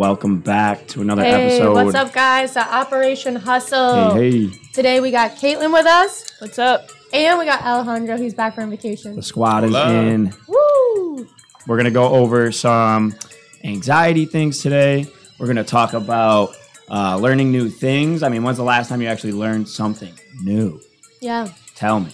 Welcome back to another Hey, episode. what's up, guys? The Operation Hustle. Hey, hey. Today we got Kaitlin with us, What's up? and we got Alejandro. He's back from vacation. The squad is Hello. in. Woo! We're going to go over some anxiety things today. We're going to talk about uh, learning new things. I mean, when's the last time you actually learned something new? Yeah, Tell me.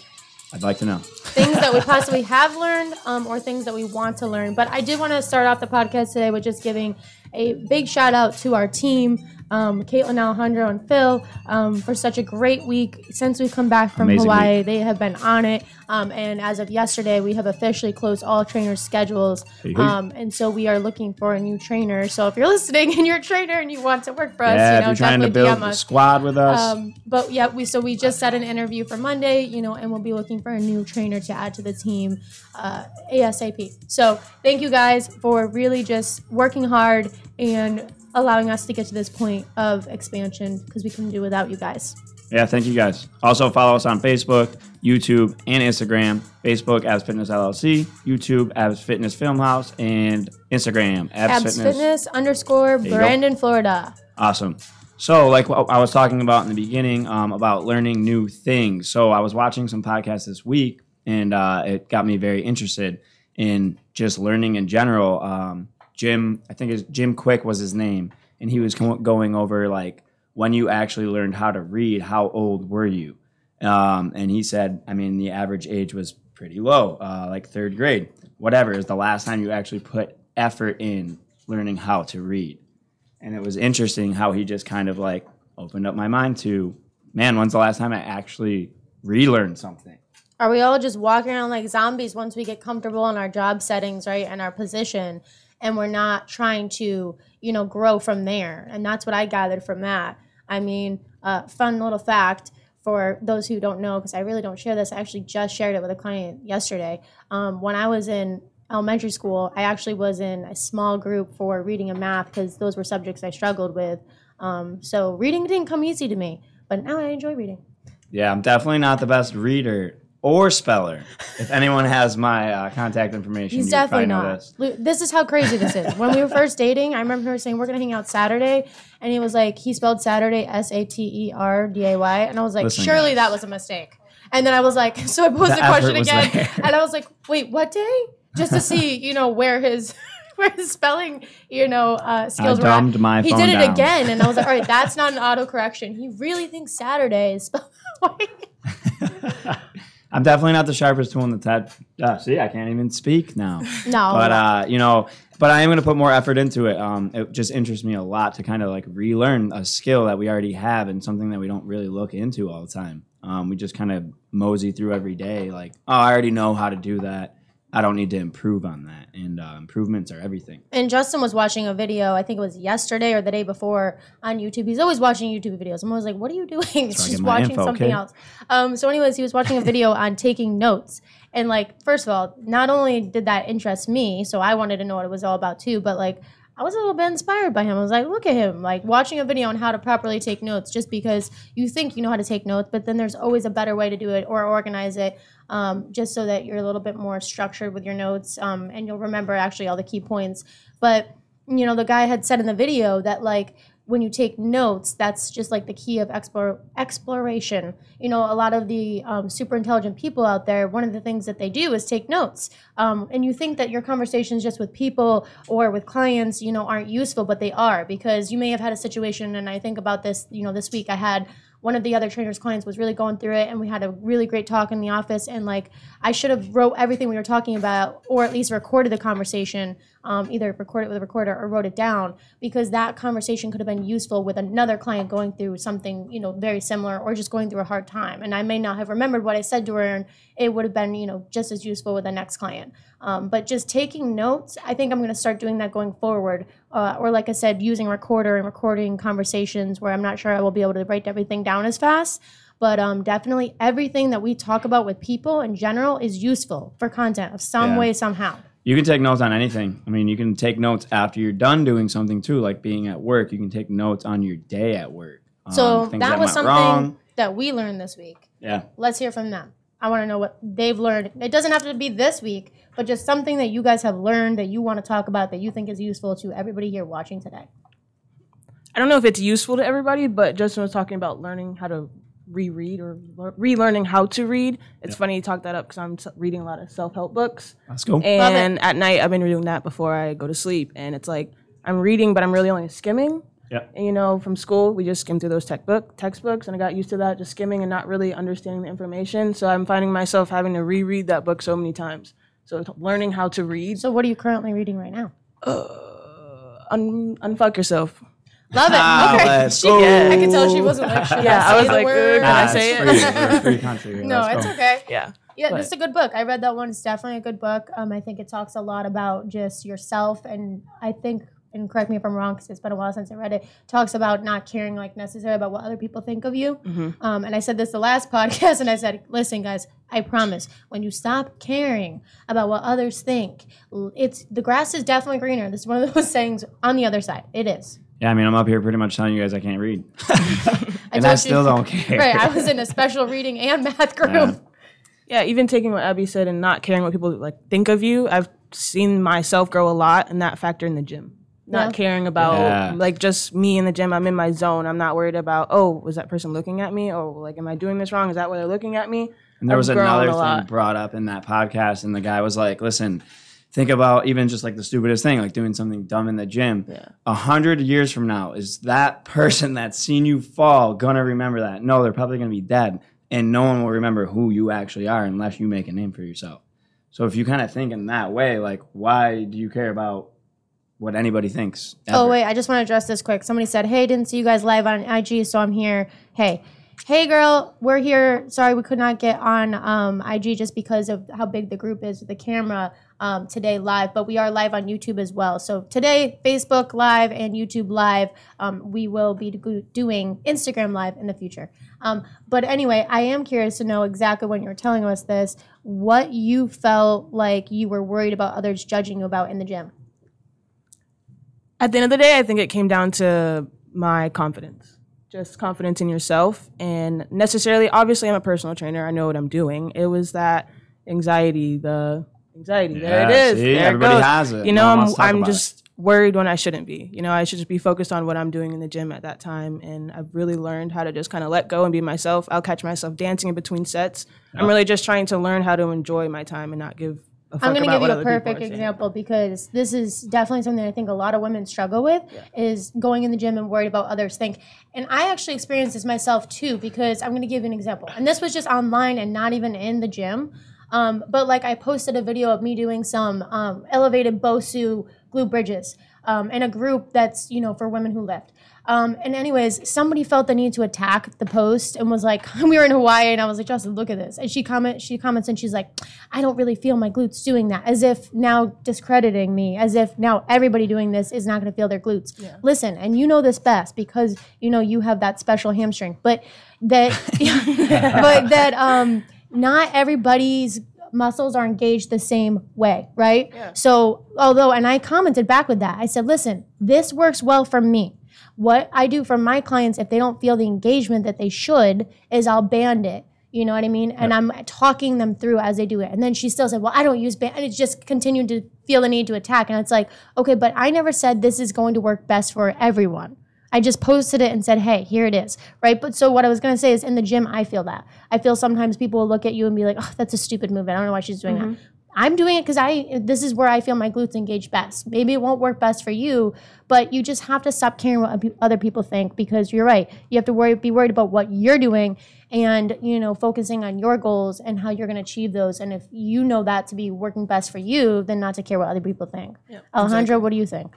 I'd like to know. things that we possibly have learned, um, or things that we want to learn. But I did want to start off the podcast today with just giving a big shout out to our team, um, Kaitlin, Alejandro, and Phil, um, for such a great week since we've come back from Amazing Hawaii. week. They have been on it, um, and as of yesterday, we have officially closed all trainers' schedules. Um, and so we are looking for a new trainer. So if you're listening and you're a trainer and you want to work for us, yeah, you if know, you're trying to build a squad with us, Um, but yeah, we so we just set an interview for Monday, you know, and we'll be looking for a new trainer to add to the team uh, ASAP. So thank you guys for really just working hard and allowing us to get to this point of expansion because we couldn't do without you guys. yeah, thank you guys. Also, follow us on Facebook, YouTube, and Instagram. Facebook, Abs Fitness LLC. YouTube, Abs Fitness Filmhouse. And Instagram, Abs, Abs Fitness, underscore. Brandon, Florida. Awesome. So, like what I was talking about in the beginning, um, about learning new things. So, I was watching some podcasts this week, and uh, it got me very interested in just learning in general. Um, Jim, I think his Jim Kwik was his name, and he was going over like when you actually learned how to read. How old were you? Um, and he said, I mean, the average age was pretty low, uh, like third grade. Whatever is the last time you actually put effort in learning how to read and it was interesting how he just kind of like opened up my mind to man when's the last time i actually relearned something Are we all just walking around like zombies once we get comfortable in our job settings, right, and our position, and we're not trying to, you know, grow from there? And that's what I gathered from that. I mean, uh, fun little fact for those who don't know, because I really don't share this. I actually just shared it with a client yesterday. Um, when I was in elementary school, I actually was in a small group for reading and math because those were subjects I struggled with. Um, so reading didn't come easy to me, but now I enjoy reading. yeah i'm definitely not the best reader or speller if anyone has my uh, contact information He's you would probably definitely know not. this This is how crazy this is. When we were first dating, I remember her saying we're gonna hang out Saturday, and he was like, he spelled Saturday S A T E R D A Y, and I was like, Listen, surely guys. that was a mistake. And then I was like, so I posed The the, question again, there. and I was like, wait, what day? Just to see, you know, where his where his spelling, you know, uh, skills were. dumbed at. my he did it down. again, and I was like, all right, that's not an autocorrection. He really thinks Saturday is spelled. I'm definitely not the sharpest tool in the ted uh, see i can't even speak now no, but uh, you know, but I am going to put more effort into it. Um, it just interests me a lot to kind of like relearn a skill that we already have and something that we don't really look into all the time. Um, we just kind of mosey through every day, like, oh, I already know how to do that. I don't need to improve on that, and uh, improvements are everything. And Justin was watching a video, I think it was yesterday or the day before on YouTube. He's always watching YouTube videos. I'm always like, what are you doing? He's just watching info, something okay? else. Um, so, anyways, he was watching a video on taking notes. And, like, first of all, not only did that interest me, so I wanted to know what it was all about too, but, like, I was a little bit inspired by him. I was like, look at him, like watching a video on how to properly take notes just because you think you know how to take notes, but then there's always a better way to do it or organize it um, just so that you're a little bit more structured with your notes um, and you'll remember actually all the key points. But, you know, the guy had said in the video that, like, when you take notes, that's just like the key of explore, exploration. You know, a lot of the um, super intelligent people out there, one of the things that they do is take notes. Um, and you think that your conversations just with people or with clients, you know, aren't useful, but they are because you may have had a situation. And I think about this, you know, this week I had one of the other trainers clients was really going through it and we had a really great talk in the office and like i should have wrote everything we were talking about or at least recorded the conversation um, either recorded with a recorder or wrote it down because that conversation could have been useful with another client going through something you know very similar or just going through a hard time. And i may not have remembered what i said to her and it would have been you know just as useful with the next client. Um, but just taking notes i think i'm going to start doing that going forward. Uh, or like i said using recorder and recording conversations where i'm not sure i will be able to write everything down as fast but um, definitely everything that we talk about with people in general is useful for content of some Yeah. way somehow You can take notes on anything. I mean, you can take notes after you're done doing something too, like being at work. You can take notes on your day at work. Um, so things that was something wrong. that we learned this week Yeah. let's hear from them i want to know what they've learned it doesn't have to be this week but just something that you guys have learned that you want to talk about that you think is useful to everybody here watching today I don't know if it's useful to everybody, but Justin was talking about learning how to reread or lear- relearning how to read. It's funny you talk that up because I'm s- reading a lot of self help books. Let's go. And at night, I've been reading that before I go to sleep. And it's like I'm reading, but I'm really only skimming. Yeah. And you know, from school, we just skim through those tech book textbooks, and I got used to that, just skimming and not really understanding the information. So I'm finding myself having to reread that book so many times. So it's learning how to read, So what are you currently reading right now? Uh, un- unfuck yourself. Love it. Ah, okay. let's She- go. I could tell she wasn't like, should Yeah, I, I was say the like, word? can I say it's it? free. Free country here. No, it's go. okay. Yeah. Yeah, But- this is a good book. I read that one. It's definitely a good book. Um, I think it talks a lot about just yourself, and I think, and correct me if I'm wrong, because it's been a while since I read it. Talks about not caring like necessarily about what other people think of you. Um, and I said this the last podcast, and I said, listen, guys, I promise, when you stop caring about what others think, it's the grass is definitely greener. This is one of those sayings on the other side. It is. Yeah, I mean, I'm up here pretty much telling you guys I can't read, and I told you- still don't care. Right. I was in a special reading and math group. Yeah. Yeah, even taking what Abbey said and not caring what people like think of you, I've seen myself grow a lot in that factor in the gym. Not Yeah. caring about Yeah. like just me in the gym. I'm in my zone. I'm not worried about oh, was that person looking at me? Or like, am I doing this wrong? Is that why they're looking at me? And there was I've grown another a thing brought up in that podcast, and the guy was like, "Listen, think about even just like the stupidest thing, like doing something dumb in the gym. A hundred years from now, is that person that's seen you fall gonna remember that? No, they're probably gonna be dead, and no one will remember who you actually are unless you make a name for yourself. So if you kind of think in that way, like, why do you care about what anybody thinks? Oh wait, I just want to address this quick. Somebody said, "Hey, didn't see you guys live on IG, so I'm here." Hey, hey, girl, we're here. Sorry, we could not get on um, IG just because of how big the group is with the camera um, today live, but we are live on YouTube as well. So today, Facebook Live and YouTube Live. Um, we will be doing Instagram Live in the future. Um, but anyway, I am curious to know exactly when you were telling us this, what you felt like you were worried about others judging you about in the gym. At the end of the day, I think it came down to my confidence. Just confidence in yourself. And necessarily, obviously, I'm a personal trainer. I know what I'm doing. It was that anxiety, the anxiety. there it is. See, there everybody it goes. has it. You know, one I'm, wants to talk I'm about it. just worried when I shouldn't be. You know, I should just be focused on what I'm doing in the gym at that time. And I've really learned how to just kind of let go and be myself. I'll catch myself dancing in between sets. I'm really just trying to learn how to enjoy my time and not give a fuck about I'm going to give you a other people are perfect example because this is definitely something I think a lot of women struggle with is going in the gym and worried about others think. And I actually experienced this myself too because I'm going to give you an example. And this was just online and not even in the gym. Um, but like I posted a video of me doing some um, elevated Bosu glute bridges um, in a group that's you know for women who lift. Um, and anyways, somebody felt the need to attack the post and was like, we were in Hawaii, and I was like, Justin, look at this. And she comment, she comments, and she's like, I don't really feel my glutes doing that, as if now discrediting me, as if now everybody doing this is not going to feel their glutes. Listen, and you know this best because you know you have that special hamstring, but that, but that um, not everybody's muscles are engaged the same way, right? So, although, and I commented back with that, I said, listen, this works well for me. What I do for my clients, if they don't feel the engagement that they should, is I'll band it. You know what I mean? And I'm talking them through as they do it. And then she still said, Well, I don't use band. And it's just continued to feel the need to attack. And it's like, okay, but I never said this is going to work best for everyone. I just posted it and said, hey, here it is. Right. But so what I was going to say is in the gym, I feel that. I feel sometimes people will look at you and be like, oh, that's a stupid move. I don't know why she's doing that. Mm-hmm. I'm doing it because I this is where I feel my glutes engage best. Maybe it won't work best for you, but you just have to stop caring what other people think because you're right. You have to worry, be worried about what you're doing, and you know, focusing on your goals and how you're going to achieve those. And if you know that to be working best for you, then not to care what other people think. Alejandro, what do you think?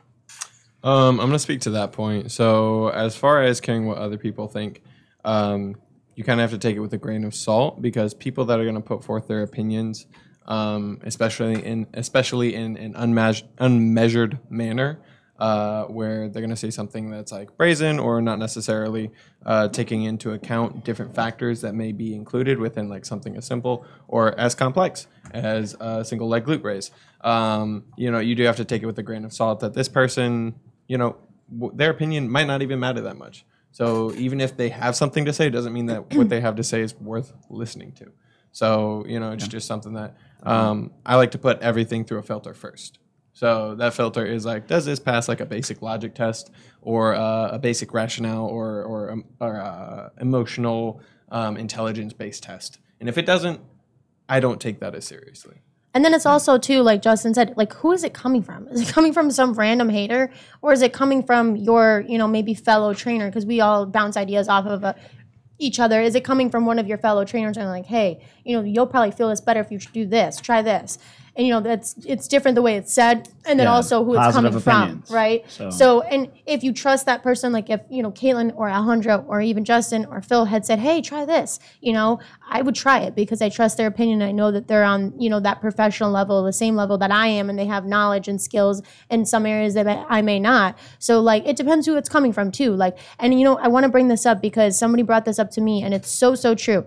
Um, I'm going to speak to that point. So, as far as caring what other people think, um, you kind of have to take it with a grain of salt because people that are going to put forth their opinions, um, especially in especially in an unmeasured, unmeasured manner, uh, where they're going to say something that's like brazen or not necessarily uh, taking into account different factors that may be included within like something as simple or as complex as a single leg glute raise. Um, you know, you do have to take it with a grain of salt that this person, you know, w- their opinion might not even matter that much. So even if they have something to say, it doesn't mean that what they have to say is worth listening to. So you know, it's just something that um, I like to put everything through a filter first. So that filter is like, does this pass like a basic logic test or uh, a basic rationale or or, um, or uh, emotional um, intelligence based test? And if it doesn't, I don't take that as seriously. And then it's also too, like Justin said, like who is it coming from? Is it coming from some random hater, or is it coming from your, you know, maybe fellow trainer? Because we all bounce ideas off of a, each other. Is it coming from one of your fellow trainers and like, hey, you know, you'll probably feel this better if you do this, try this, and you know that's it's different the way it's said, and then Yeah, also who it's coming from, right? So- so, and if you trust that person, like if you know Kaitlin or Alejandro or even Justin or Phil had said, hey, try this, you know, I would try it because I trust their opinion. I know that they're on you know that professional level, the same level that I am, and they have knowledge and skills in some areas that I may not. So like it depends who it's coming from too. Like, and you know, I want to bring this up because somebody brought this up to me, and it's so so true.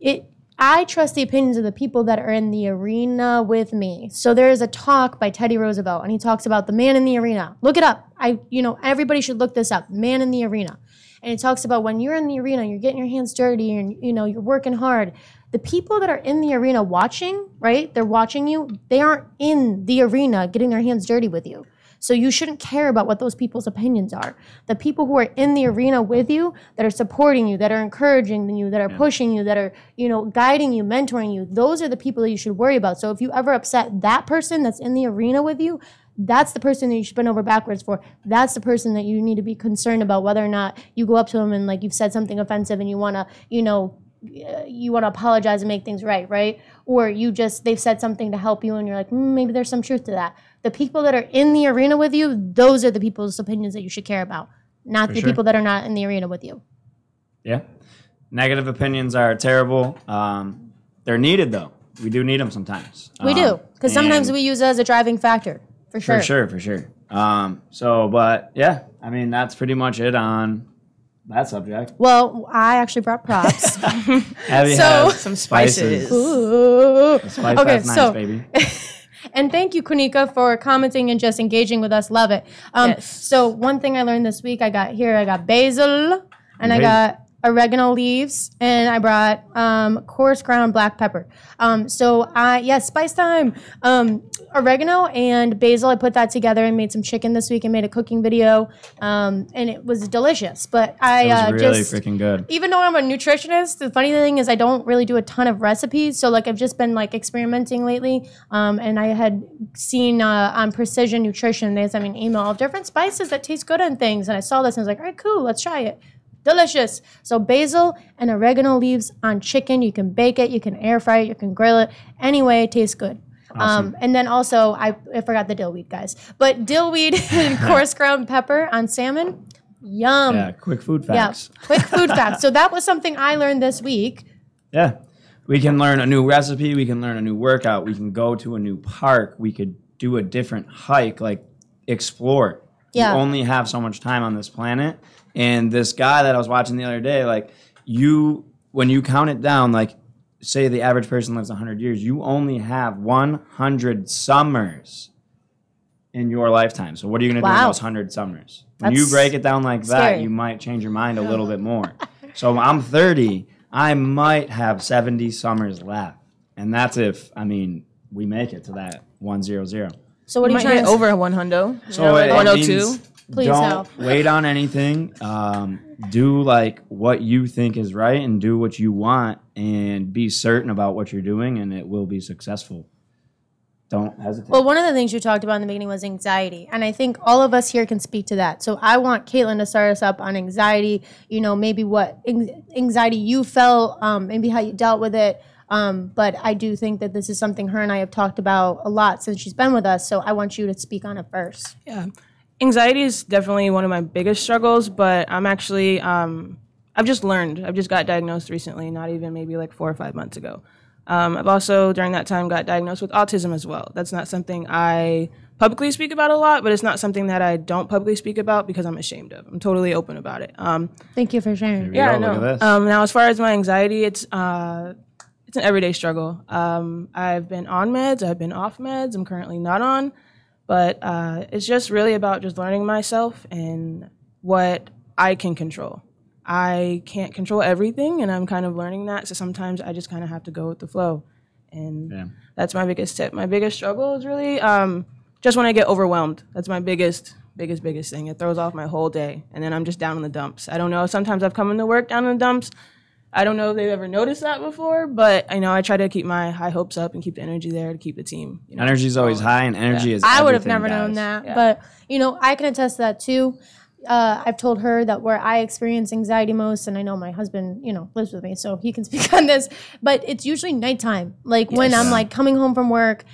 It I trust the opinions of the people that are in the arena with me. So there is a talk by Teddy Roosevelt, and he talks about the man in the arena. Look it up. I, you know, everybody should look this up. Man in the arena, and it talks about when you're in the arena, you're getting your hands dirty, and you know you're working hard. The people that are in the arena watching, right? They're watching you. They aren't in the arena getting their hands dirty with you. So you shouldn't care about what those people's opinions are. The people who are in the arena with you, that are supporting you, that are encouraging you, that are pushing you, that are, you know, guiding you, mentoring you, those are the people that you should worry about. So if you ever upset that person that's in the arena with you, that's the person that you should bend over backwards for. That's the person that you need to be concerned about whether or not you go up to them and like you've said something offensive and you want to, you know, uh, you want to apologize and make things right, right? Or you just they've said something to help you and you're like, mm, maybe there's some truth to that. The people that are in the arena with you, those are the people's opinions that you should care about, not the sure. people that are not in the arena with you. Yeah. Negative opinions are terrible. Um, they're needed though. We do need them sometimes. We Um, do because sometimes we use it as a driving factor for sure. For sure, for sure. Um, so, but yeah, I mean, that's pretty much it on that subject. Well, I actually brought props. Have you So- had Some spices. Ooh. Spice Okay, nice, so- baby. And thank you, Kunika, for commenting and just engaging with us. Love it. Um, Yes. So one thing I learned this week, I got here, I got basil, and I got oregano leaves, and I brought um, coarse ground black pepper. Um, so I yes, spice time. Um, oregano and basil. I put that together and made some chicken this week and made a cooking video, um, and it was delicious. But I It was uh, really just freaking good. even though I'm a nutritionist, the funny thing is I don't really do a ton of recipes. So like I've just been like experimenting lately, um, and I had seen uh, on Precision Nutrition they sent me an email of different spices that taste good on things, and I saw this and I was like, all right, cool, let's try it. Delicious. So basil and oregano leaves on chicken. You can bake it, you can air fry it, you can grill it. Anyway, it tastes good. Um, and then also I, I forgot the dill weed, guys, but dill weed and coarse ground pepper on salmon. Yum. Yeah, quick food facts. Yeah, quick food facts. So that was something I learned this week. Yeah. We can learn a new recipe. We can learn a new workout. We can go to a new park. We could do a different hike, like explore. Yeah. You only have so much time on this planet. And this guy that I was watching the other day, like, you, when you count it down, like, say the average person lives 100 years, you only have 100 summers in your lifetime. So, what are you going to do in those 100 summers? When you break it down like that, you might change your mind a little bit more. So I'm 30. I might have 70 summers left, and that's if I mean we make it to that 100. So what You are you might trying hit to over a one hundo. So it, it 102. Means Please don't help. wait on anything. Um, do like what you think is right, and do what you want, and be certain about what you're doing, and it will be successful. Don't hesitate. Well, one of the things you talked about in the beginning was anxiety. And I think all of us here can speak to that. So I want Kaitlin to start us up on anxiety, you know, maybe what anxiety you felt, um, maybe how you dealt with it. Um, but I do think that this is something her and I have talked about a lot since she's been with us. So I want you to speak on it first. Yeah. Anxiety is definitely one of my biggest struggles, but I'm actually, um, I've just learned. I've just got diagnosed recently, not even maybe like four or five months ago. Um, I've also, during that time, got diagnosed with autism as well. That's not something I publicly speak about a lot, but it's not something that I don't publicly speak about because I'm ashamed of. I'm totally open about it. Um, Thank you for sharing. Yeah, go, no. look at this. Um, now, as far as my anxiety, it's uh, it's an everyday struggle. Um, I've been on meds, I've been off meds. I'm currently not on, but uh, it's just really about just learning myself and what I can control. I can't control everything, and I'm kind of learning that. So sometimes I just kind of have to go with the flow, and Yeah. that's my biggest tip. My biggest struggle is really um, just when I get overwhelmed. That's my biggest, biggest, biggest thing. It throws off my whole day, and then I'm just down in the dumps. I don't know. Sometimes I've come into work down in the dumps. I don't know if they've ever noticed that before, but I know I try to keep my high hopes up and keep the energy there to keep the team. You know, Energy's always high, and energy is. I would have everything, never known guys. that. But, you know, I can attest to that too. Uh, I've told her that where I experience anxiety most, and I know my husband, you know, lives with me, so he can speak on this, but it's usually nighttime. Like when I'm like coming home from work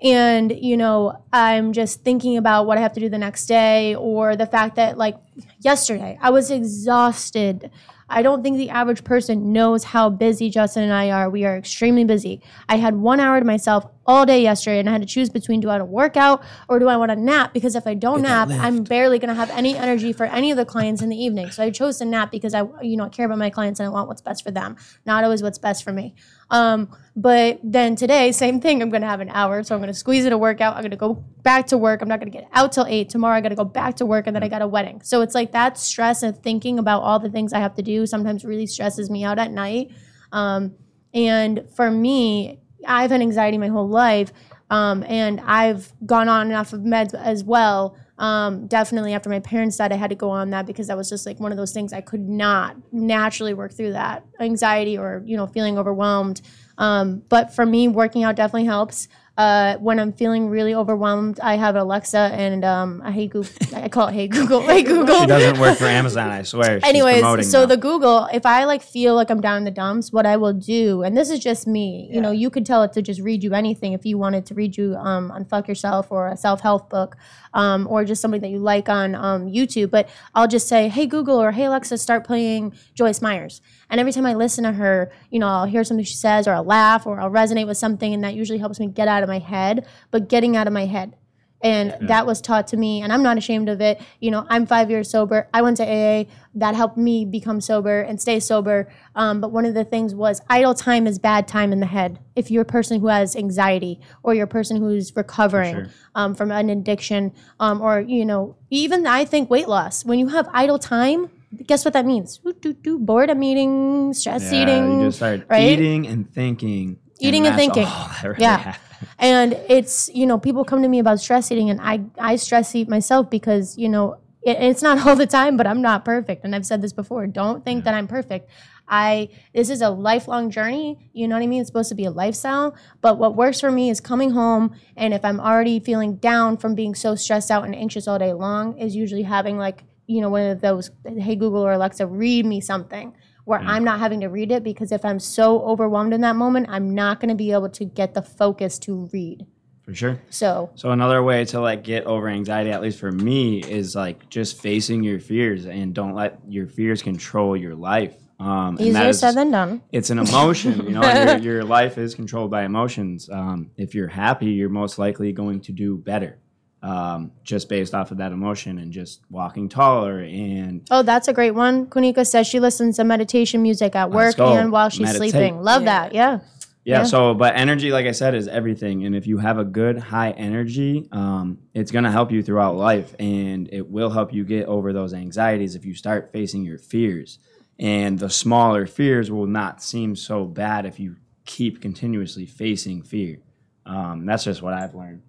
and, you know, I'm just thinking about what I have to do the next day or the fact that, like, yesterday I was exhausted. I don't think the average person knows how busy Justin and I are. We are extremely busy. I had one hour to myself all day yesterday, and I had to choose between do I want to work out or do I want to nap? Because if I don't nap, I'm barely going to have any energy for any of the clients in the evening. So I chose to nap because I, you know, I care about my clients and I want what's best for them, not always what's best for me. Um, but then today, same thing. I'm going to have an hour, so I'm going to squeeze in a workout. I'm going to go back to work. I'm not going to get out till eight. Tomorrow, I got to go back to work, and then I got a wedding. So it's like that stress and thinking about all the things I have to do sometimes really stresses me out at night. Um, and for me, I've had anxiety my whole life, um, and I've gone on and off of meds as well. Um, definitely after my parents died, I had to go on that because that was just like one of those things I could not naturally work through that anxiety or you know feeling overwhelmed. Um, but for me, working out definitely helps. Uh, when I'm feeling really overwhelmed, I have Alexa and um, I hate Google. I call it Hey Google. Hey Google. She doesn't work for Amazon, I swear. She's Anyways, so them. the Google, if I like feel like I'm down in the dumps, what I will do, and this is just me, you know, you could tell it to just read you anything if you wanted to read you um, Unfuck Yourself or a self help book, um, or just something that you like on um, YouTube. But I'll just say, Hey Google or Hey Alexa, start playing Joyce Myers. And every time I listen to her, you know, I'll hear something she says, or I'll laugh, or I'll resonate with something, and that usually helps me get out of my head. But getting out of my head. And that was taught to me and i'm not ashamed of it. You know i'm five years sober. I went to aa that helped me become sober and stay sober. Um, but one of the things was idle time is bad time in the head. If you're a person who has anxiety or you're a person who's recovering sure. um, from an addiction um, or you know even i think weight loss when you have idle time guess what that means Doo, doo, doo, boredom eating stress yeah, eating you just start right? eating and thinking. Eating and that's thinking. really Yeah. and it's you know people come to me about stress eating and i i stress eat myself because you know it, it's not all the time but i'm not perfect and i've said this before don't think that i'm perfect i this is a lifelong journey you know what i mean it's supposed to be a lifestyle but what works for me is coming home and if i'm already feeling down from being so stressed out and anxious all day long is usually having like you know one of those hey google or alexa read me something where I'm not having to read it because if I'm so overwhelmed in that moment, I'm not going to be able to get the focus to read. For sure. So, So another way to like get over anxiety, at least for me, is like just facing your fears and don't let your fears control your life. Um, and that easier is- said than done. it's an emotion you know your, your life is controlled by emotions um, if you're happy you're most likely going to do better um, just based off of that emotion and just walking taller and Oh, that's a great one. Kunika says she listens to meditation music at work and while she's Meditate. sleeping. Love that. Yeah. yeah, Yeah. so but energy like i said is everything and if you have a good high energy um, it's going to help you throughout life and it will help you get over those anxieties if you start facing your fears and the smaller fears will not seem so bad if you keep continuously facing fear um, that's just what i've learned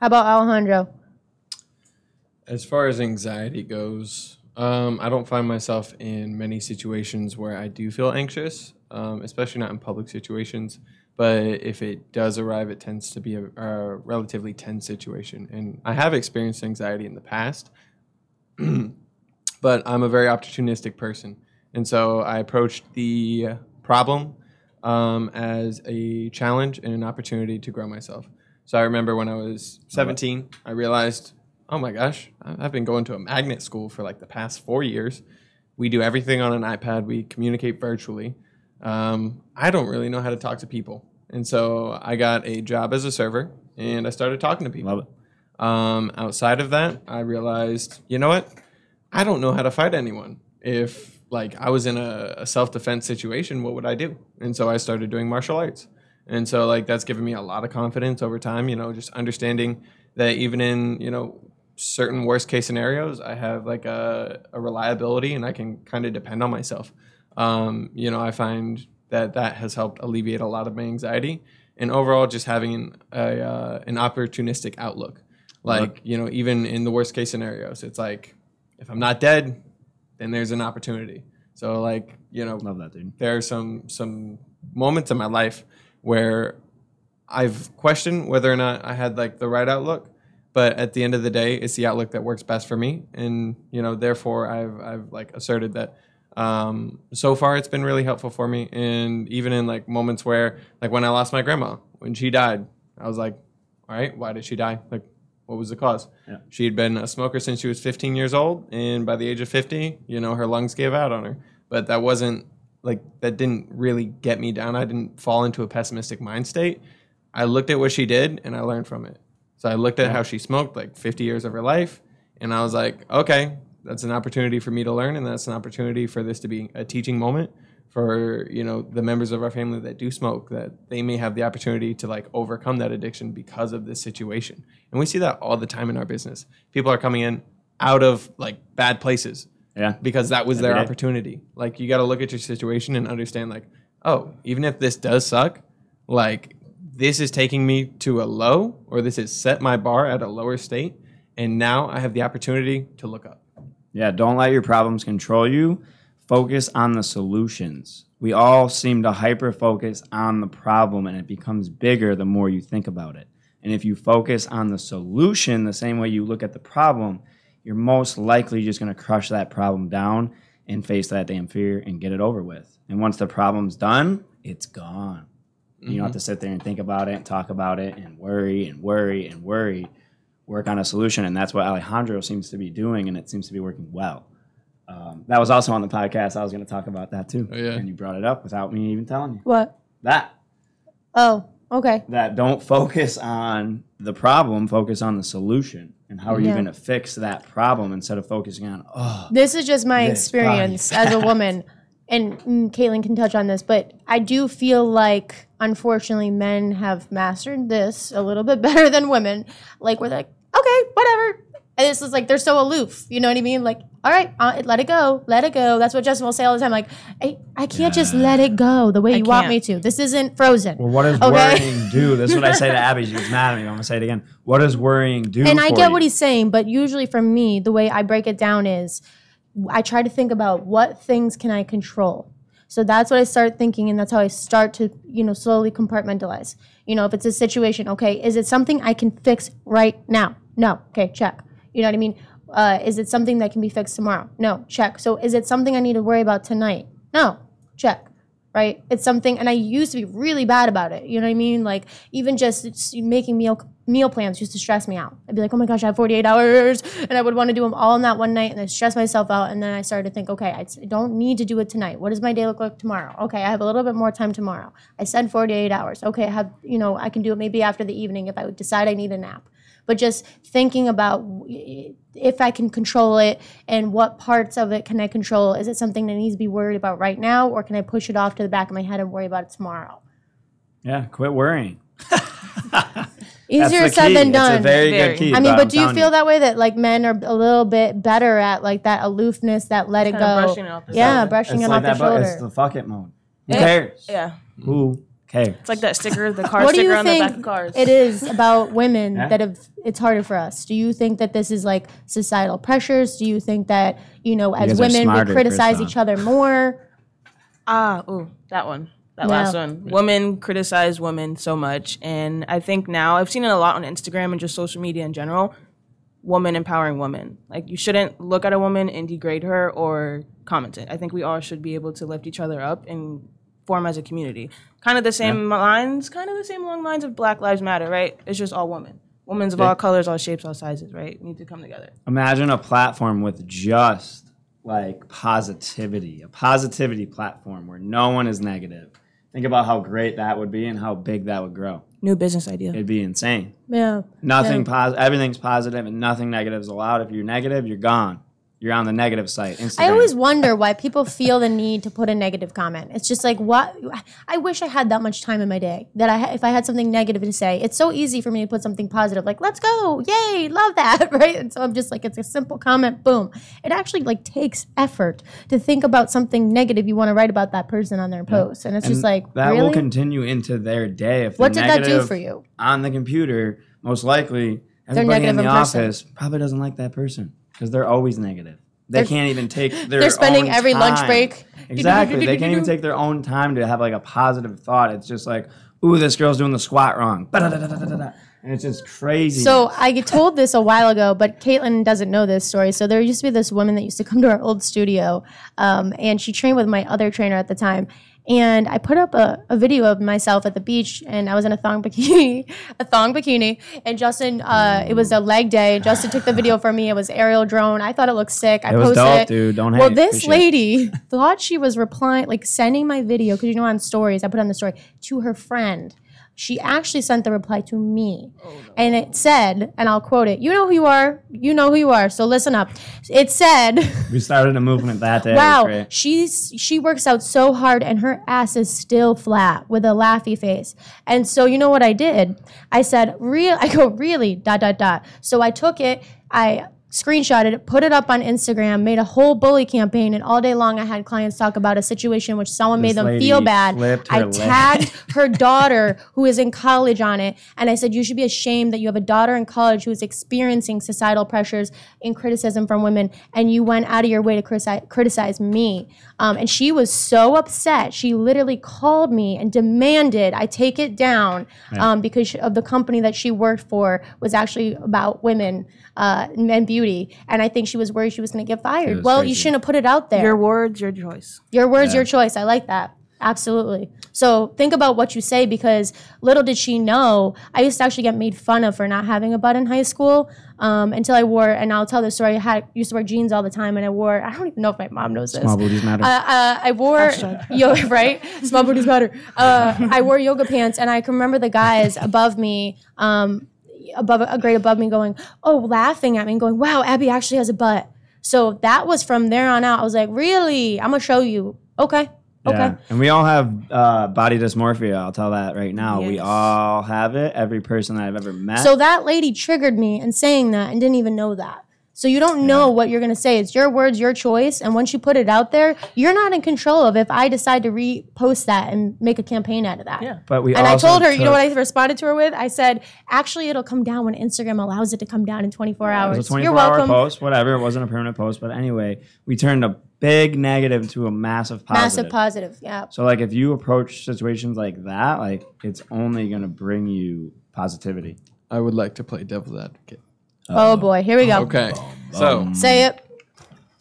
How about Alejandro? As far as anxiety goes, um, I don't find myself in many situations where I do feel anxious, um, especially not in public situations. But if it does arrive, it tends to be a, a relatively tense situation. And I have experienced anxiety in the past, but I'm a very opportunistic person. And so I approached the problem um, as a challenge and an opportunity to grow myself. So I remember when I was 17, I realized, oh my gosh, I've been going to a magnet school for like the past four years. We do everything on an iPad, we communicate virtually. Um, I don't really know how to talk to people. And so I got a job as a server and I started talking to people. love it Um, outside of that, I realized, you know what? I don't know how to fight anyone. If like I was in a, a self defense situation, what would I do? And so I started doing martial arts. And so like that's given me a lot of confidence over time. You know, just understanding that even in you know certain worst case scenarios, I have like a, a reliability and I can kind of depend on myself. Um, you know, I find that that has helped alleviate a lot of my anxiety and overall just having an, a, uh, an opportunistic outlook. Like, you know, even in the worst case scenarios, it's like, if I'm not dead, then there's an opportunity. So, like, you know, Love that, dude. there are some some moments in my life where I've questioned whether or not I had like the right outlook, but at the end of the day, it's the outlook that works best for me, and you know, therefore, I've I've like asserted that. Um, so far, it's been really helpful for me, and even in like moments where, like when I lost my grandma when she died, I was like, all right, why did she die? Like, what was the cause? Yeah. She had been a smoker since she was 15 years old, and by the age of 50, you know, her lungs gave out on her. But that wasn't like that didn't really get me down. I didn't fall into a pessimistic mind state. I looked at what she did and I learned from it. So I looked at how she smoked like 50 years of her life, and I was like, okay, that's an opportunity for me to learn, and that's an opportunity for this to be a teaching moment for you know the members of our family that do smoke that they may have the opportunity to like overcome that addiction because of this situation and we see that all the time in our business people are coming in out of like bad places Yeah. because that was their day. opportunity like you got to look at your situation and understand like oh even if this does suck like this is taking me to a low or this has set my bar at a lower state and now i have the opportunity to look up Yeah, don't let your problems control you. Focus on the solutions. We all seem to hyper focus on the problem and it becomes bigger the more you think about it. And if you focus on the solution the same way you look at the problem, you're most likely just going to crush that problem down and face that damn fear and get it over with. And once the problem's done, it's gone. You don't have to sit there and think about it and talk about it and worry and worry and worry. Work on a solution. And that's what Alejandro seems to be doing, and it seems to be working well. Um, that was also on the podcast. I was going to talk about that too. Oh, yeah. And you brought it up without me even telling you. What? That. Oh, okay. That don't focus on the problem, focus on the solution. And how are you Yeah. going to fix that problem instead of focusing on, oh, This is just my This experience as a woman, and mm, Kaitlin can touch on this, but I do feel like, unfortunately, men have mastered this a little bit better than women. Like, we're like, okay, whatever. And this is like, they're so aloof. You know what I mean? Like, all right, uh, let it go, let it go. That's what Justin will say all the time. Like, I, I can't just let it go the way you want can't. me to. This isn't frozen. well, what does Okay. worrying do? This is what I say to Abbey. She was mad at me. I'm going to say it again. What does worrying do? and I get you? what he's saying, but usually for me, the way I break it down is I try to think about what things can I control. So that's what I start thinking, and that's how I start to, you know, slowly compartmentalize. You know, if it's a situation, okay, is it something I can fix right now? No. Okay, check. You know what I mean? Uh, is it something that can be fixed tomorrow? No. Check. So is it something I need to worry about tonight? No. Check right? It's something, and I used to be really bad about it. You know what I mean? Like even just making meal meal plans used to stress me out. I'd be like, oh my gosh, I have 48 hours, and I would want to do them all in that one night, and I stress myself out. And then I started to think, okay, I don't need to do it tonight. What does my day look like tomorrow? Okay, I have a little bit more time tomorrow. I said 48 hours. Okay, I have, you know, I can do it maybe after the evening if I decide I need a nap. But just thinking about if I can control it and what parts of it can I control. Is it something that needs to be worried about right now, or can I push it off to the back of my head and worry about it tomorrow? Yeah, quit worrying. Easier said key. than It's a done. very, Very. good key. I mean, I'm but do you telling feel that way that like men are a little bit better at like that aloofness, that let it Kinda go? brushing it off the yeah, shoulder. brushing It's it like off that, the but shoulder. it's the fuck it mode. Who Yeah. cares? Yeah. Who cares? It's like that sticker, the car what do sticker you on the think back of cars. it is about women Yeah. that have it's harder for us? Do you think that this is like societal pressures? Do you think that you know as guys are women smarter, we criticize Krista. each other more? Ah, ooh, that one. That Yeah. last one. Women criticize women so much. And I think now, I've seen it a lot on Instagram and just social media in general. Woman empowering women. Like, you shouldn't look at a woman and degrade her or comment it. I think we all should be able to lift each other up and form as a community. Kind of the same lines, kind of the same long lines of Black Lives Matter, right? It's just all women. Women's of all colors, all shapes, all sizes, right? Need to come together. Imagine a platform with just like positivity, a positivity platform where no one is negative. Think about how great that would be and how big that would grow. New business idea. It'd be insane. Yeah. Nothing Yeah. positive, everything's positive and nothing negative is allowed. If you're negative, you're gone. You're on the negative site. Instagram. I always wonder why people feel the need to put a negative comment. It's just like what I wish I had that much time in my day that I if I had something negative to say, it's so easy for me to put something positive like "Let's go, yay, love that," right? And so I'm just like, it's a simple comment, boom. It actually like takes effort to think about something negative you want to write about that person on their post, and it's just like that really. will continue into their day. If what did that do for you? on the computer? Most likely, everybody in the in person. office probably doesn't like that person because they're always negative. They They're- can't even take their. They're spending own every lunch time. break. Exactly. they can't even take their own time to have like a positive thought. It's just like, ooh, this girl's doing the squat wrong. Ba-da-da-da-da-da-da. And it's just crazy. So I get told this a while ago, but Kaitlin doesn't know this story. So there used to be this woman that used to come to our old studio, um, and she trained with my other trainer at the time. And I put up a, a video of myself at the beach, and I was in a thong bikini, a thong bikini. And Justin, uh, it was a leg day. Justin took the video for me. It was aerial drone. I thought it looked sick. I it posted dope, it. dude. Don't Well, hate. this lady thought she was replying, like sending my video, because you know on stories, I put on the story to her friend. She actually sent the reply to me. Oh, and it said, and I'll quote it, you know who you are, you know who you are, so listen up. It said, We started a movement that day. Wow, she's she works out so hard and her ass is still flat with a laughy face. And so you know what I did? I said, real I go, really, dot dot dot. So I took it, I screenshotted it, put it up on Instagram, made a whole bully campaign, and all day long I had clients talk about a situation which someone This made them feel bad. I tagged her daughter who is in college on it, and I said, You should be ashamed that you have a daughter in college who is experiencing societal pressures and criticism from women, and you went out of your way to criticize, criticize me. Um, and she was so upset. She literally called me and demanded I take it down um, because of the company that she worked for was actually about women uh, and beauty. And I think she was worried she was going to get fired. was Well, you shouldn't have put it out there. Your words, your choice. Your words, your choice. I like that. Absolutely. So think about what you say because little did she know, I used to actually get made fun of for not having a butt in high school um, until I wore, and I'll tell this story. I had, used to wear jeans all the time, and I wore, I don't even know if my mom knows this. Small booties matter. Uh, uh, I wore yo right small booties matter. Uh, I wore yoga pants, and I can remember the guys above me, um, above a grade above me, going, "Oh, laughing at me, and going, wow, Abbey actually has a butt." So that was from there on out. I was like, "Really? I'm gonna show you." Okay, okay. Yeah. And we all have uh, body dysmorphia. I'll tell that right now. We all have it. Every person that I've ever met. So that lady triggered me in saying that and didn't even know that. So you don't know what you're gonna say. It's your words, your choice, and once you put it out there, you're not in control of if I decide to repost that and make a campaign out of that. Yeah. but we And I told her, you know what I responded to her with? I said, actually, it'll come down when Instagram allows it to come down in 24 It hours. was a 24 You're welcome. hour post, whatever. It wasn't a permanent post, but anyway, we turned a big negative to a massive positive. Massive positive. Yeah. So like if you approach situations like that, like it's only gonna bring you positivity. I would like to play devil's advocate. Oh boy, here we go. Okay. So Say it.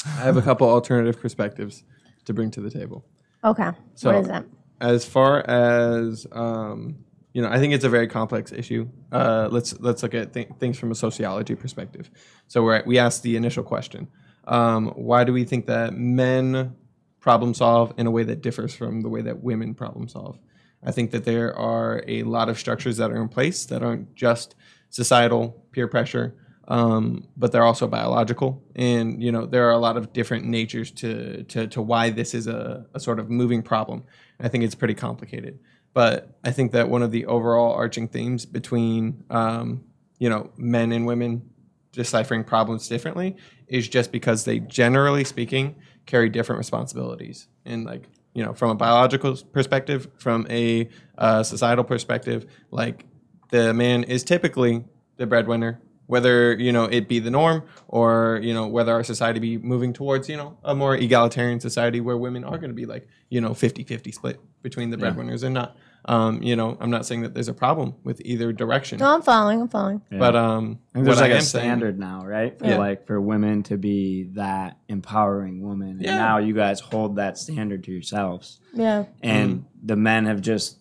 I have a couple alternative perspectives to bring to the table. Okay. So- what is that? As far as um, you know, I think it's a very complex issue. Uh, let's let's look at th- things from a sociology perspective. So we're we asked the initial question: um, Why do we think that men problem solve in a way that differs from the way that women problem solve? I think that there are a lot of structures that are in place that aren't just societal peer pressure, um, but they're also biological. And you know, there are a lot of different natures to to, to why this is a, a sort of moving problem. I think it's pretty complicated. But I think that one of the overall arching themes between um, you know men and women deciphering problems differently is just because they generally speaking carry different responsibilities and like you know from a biological perspective from a uh, societal perspective like the man is typically the breadwinner whether you know it be the norm or you know whether our society be moving towards you know a more egalitarian society where women are going to be like you know 50-50 split between the breadwinners and not um, you know i'm not saying that there's a problem with either direction No, I'm following. I'm following. but um I think there's what like I a am saying- standard now, right? For Yeah. like for women to be that empowering woman. And Yeah. now you guys hold that standard to yourselves. Yeah. And Mm. the men have just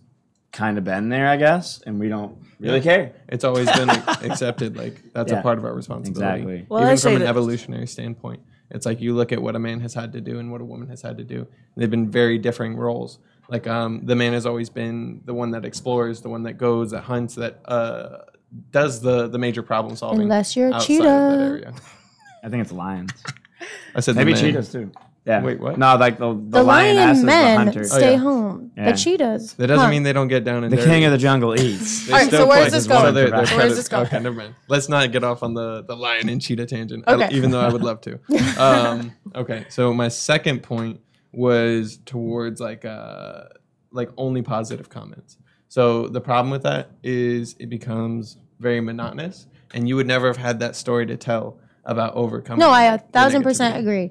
kind of been there, I guess, and we don't really care. It's always been accepted. Like that's Yeah. a part of our responsibility. Exactly. Well, I Even say from an that- evolutionary standpoint, it's like you look at what a man has had to do and what a woman has had to do. They've been very differing roles. Like um, the man has always been the one that explores, the one that goes, that hunts, that uh, does the the major problem solving. Unless you're a cheetah. I think it's lions. I said Maybe the man. cheetahs too. Yeah. Wait, what? No, like the the, The lioness lion is the men hunter. stay Oh, yeah. home. Yeah. The cheetahs. That doesn't Huh. mean they don't get down and The dirty. king of the jungle eats. All right, so where's play- this so going? they're- they're Where's this going? Okay, never mind. Let's not get off on the, the lion and cheetah tangent, I- even though I would love to. Um, okay, so my second point was towards like uh, like only positive comments. So the problem with that is it becomes very monotonous and you would never have had that story to tell about overcoming. No, I a thousand percent agree.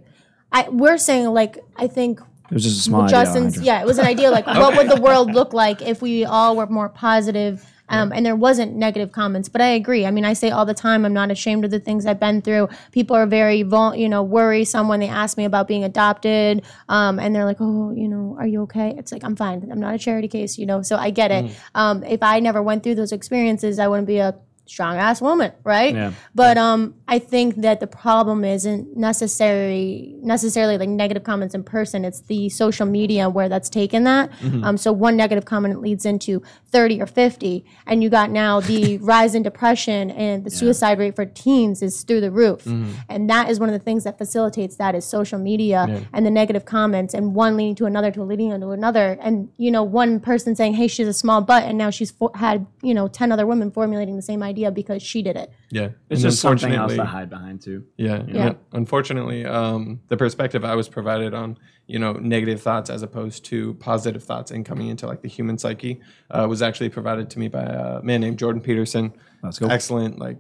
I we're saying like I think It was just a small Justin's Alejandra. yeah, it was an idea like what would the world look like if we all were more positive um, and there wasn't negative comments. But I agree. I mean, I say all the time, I'm not ashamed of the things I've been through. People are very, vul- you know, worrisome when they ask me about being adopted, um, and they're like, "Oh, you know, are you okay?" It's like I'm fine. I'm not a charity case, you know. So I get it. Um, if I never went through those experiences, I wouldn't be a strong ass woman, right? Yeah. But um, I think that the problem isn't necessarily necessarily like negative comments in person. It's the social media where that's taken that. Mm-hmm. Um, so one negative comment leads into thirty or fifty, and you got now the rise in depression and the suicide rate for teens is through the roof. Mm-hmm. And that is one of the things that facilitates that is social media and the negative comments, and one leading to another to leading to another, and you know one person saying, "Hey, she's a small butt," and now she's fo- had you know ten other women formulating the same idea because she did it. Yeah, It's And just something else to unfortunately- hide behind too. Yeah, Yeah. yeah. Unfortunately, um, the perspective I was provided on, you know, negative thoughts as opposed to positive thoughts and coming into like the human psyche uh, was actually provided to me by a man named Jordan Peterson. Let's go. Excellent, like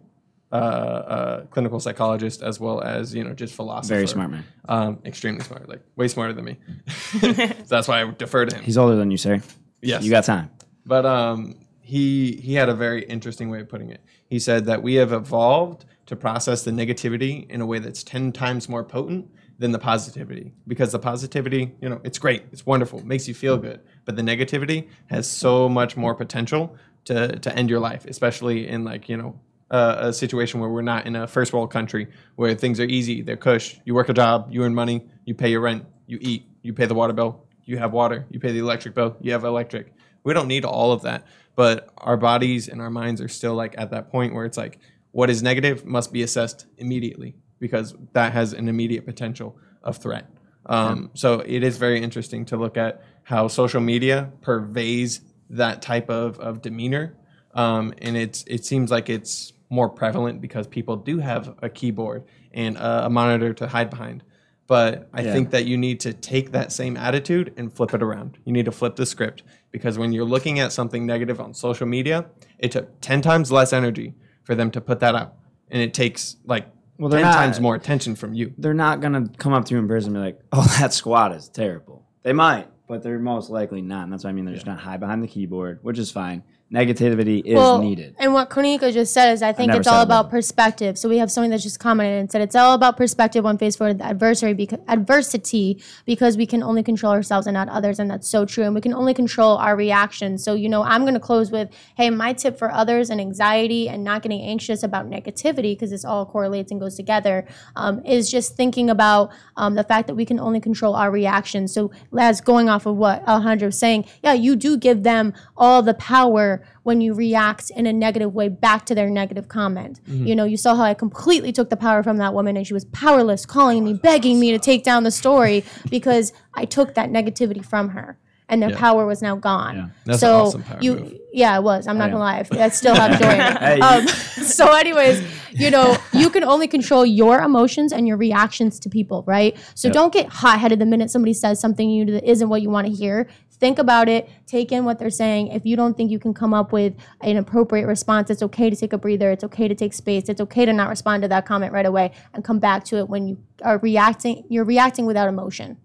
uh, uh, clinical psychologist as well as you know just philosopher. Very smart man. Um, extremely smart, like way smarter than me. so that's why I defer to him. He's older than you, sir. Yes. You got time. But um, he he had a very interesting way of putting it. He said that we have evolved to process the negativity in a way that's ten times more potent than the positivity. Because the positivity, you know, it's great, it's wonderful, makes you feel good. But the negativity has so much more potential to to end your life, especially in like you know. Uh, a situation where we're not in a first world country where things are easy, they're cush. You work a job, you earn money, you pay your rent, you eat, you pay the water bill, you have water, you pay the electric bill, you have electric. We don't need all of that, but our bodies and our minds are still like at that point where it's like what is negative must be assessed immediately because that has an immediate potential of threat. Um, So it is very interesting to look at how social media pervades that type of, of demeanor, um, and it's it seems like it's more prevalent because people do have a keyboard and a, a monitor to hide behind. But I Yeah. think that you need to take that same attitude and flip it around. You need to flip the script because when you're looking at something negative on social media, it took 10 times less energy for them to put that out. And it takes like Well, 10 they're not- times more attention from you. They're not gonna come up to you in person and be like, "Oh, that squat is terrible." They might, but they're most likely not. And that's why I mean they're just gonna hide behind the keyboard, which is fine. Negativity is needed. And what Konika just said is, I think it's all about perspective. So we have someone that just commented and said it's all about perspective when faced with adversary because adversity because we can only control ourselves and not others, and that's so true. And we can only control our reactions. So you know, I'm going to close with, hey, my tip for others and anxiety and not getting anxious about negativity because this all correlates and goes together um, is just thinking about um, the fact that we can only control our reactions. So as going off of what Alejandro was saying, yeah, you do give them all the power when you react in a negative way back to their negative comment. Mm-hmm. You know, you saw how I completely took the power from that woman and she was powerless, calling me, begging me to take down the story because I took that negativity from her. And their power was now gone. Yeah. That's so an awesome power you, move. yeah, it was. I'm not yeah. gonna lie, I still have joy. it. Hey, um, so, anyways, you know, you can only control your emotions and your reactions to people, right? So don't get hot headed the minute somebody says something you that isn't what you want to hear. Think about it, take in what they're saying. If you don't think you can come up with an appropriate response, it's okay to take a breather. It's okay to take space. It's okay to not respond to that comment right away and come back to it when you are reacting. You're reacting without emotion.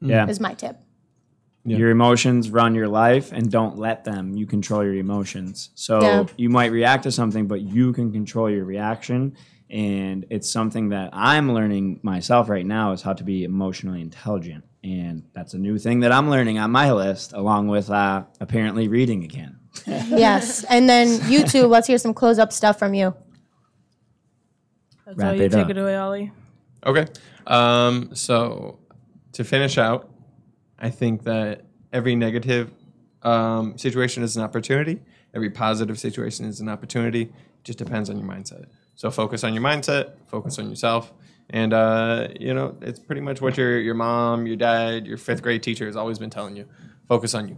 yeah. Is my tip. Your emotions run your life and don't let them. You control your emotions. So Yeah. you might react to something, but you can control your reaction. And it's something that I'm learning myself right now is how to be emotionally intelligent. And that's a new thing that I'm learning on my list, along with uh, apparently reading again. yes. And then you two, let's hear some close up stuff from you. That's Wrap how you it take up. it away, Ollie. Okay. Um, so to finish out, I think that every negative um, situation is an opportunity. Every positive situation is an opportunity. It just depends on your mindset. So focus on your mindset. Focus on yourself. And uh, you know, it's pretty much what your your mom, your dad, your fifth grade teacher has always been telling you. Focus on you.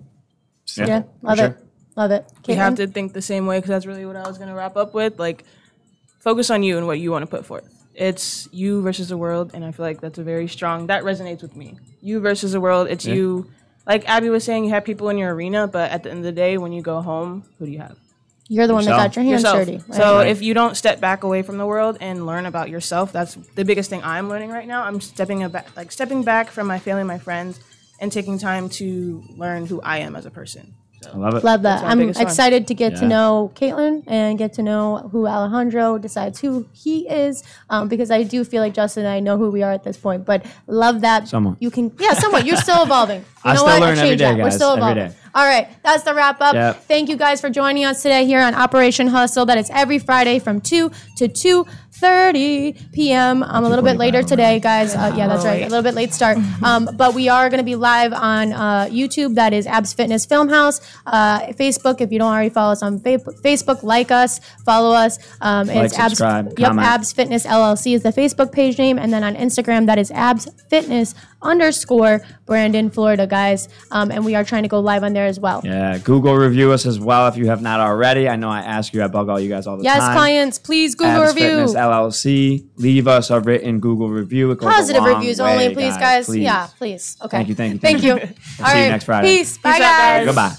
Yeah. Yeah. Love sure. it. Love it. You have to think the same way because that's really what I was going to wrap up with. Like, focus on you and what you want to put forth. It's you versus the world, and I feel like that's a very strong. That resonates with me. You versus the world. It's you. Like Abbey was saying, you have people in your arena, but at the end of the day, when you go home, who do you have? You're the one that got your hands yourself. dirty. right? So Right. if you don't step back away from the world and learn about yourself, that's the biggest thing I'm learning right now. I'm stepping back, like stepping back from my family, my friends, and taking time to learn who I am as a person. I love it. Love that. my I'm biggest one. excited to get to Yeah. know Kaitlin and get to know who Alejandro decides who he is, um, because I do feel like Justin and I know who we are at this point. But love that Somewhat. you can. Yeah, somewhat. You're still evolving. You I know still what? learn every change day, that. We're guys, still every evolving. day. All right, that's the wrap up. Yep. Thank you guys for joining us today here on Operation Hustle. That is every Friday from two to two. 30 p.m. I'm a little bit 2:45 later today, guys. Uh, yeah, that's right. A little bit late start. Um, but we are going to be live on uh, YouTube. That is Abs Fitness Film House. Uh, Facebook, if you don't already follow us on Fa- Facebook, like us, follow us. Um, it's Abs. subscribe, Yep, comment. Abs Fitness LLC is the Facebook page name, and then on Instagram that is Abs Fitness underscore Brandon, Florida, guys. Um, and we are trying to go live on there as well. Yeah, Google review us as well if you have not already. I know I ask you, I bug all you guys all the Yes, time. Yes, clients, please Google Abs review. Fitness LLC. Leave us a written Google review. It goes a Positive long reviews way, only, please, guys. please. Yeah, please. Okay. Thank you, thank you, Thank thank you. you. All See you next Friday. Peace. Bye, Peace out, guys. guys. Goodbye.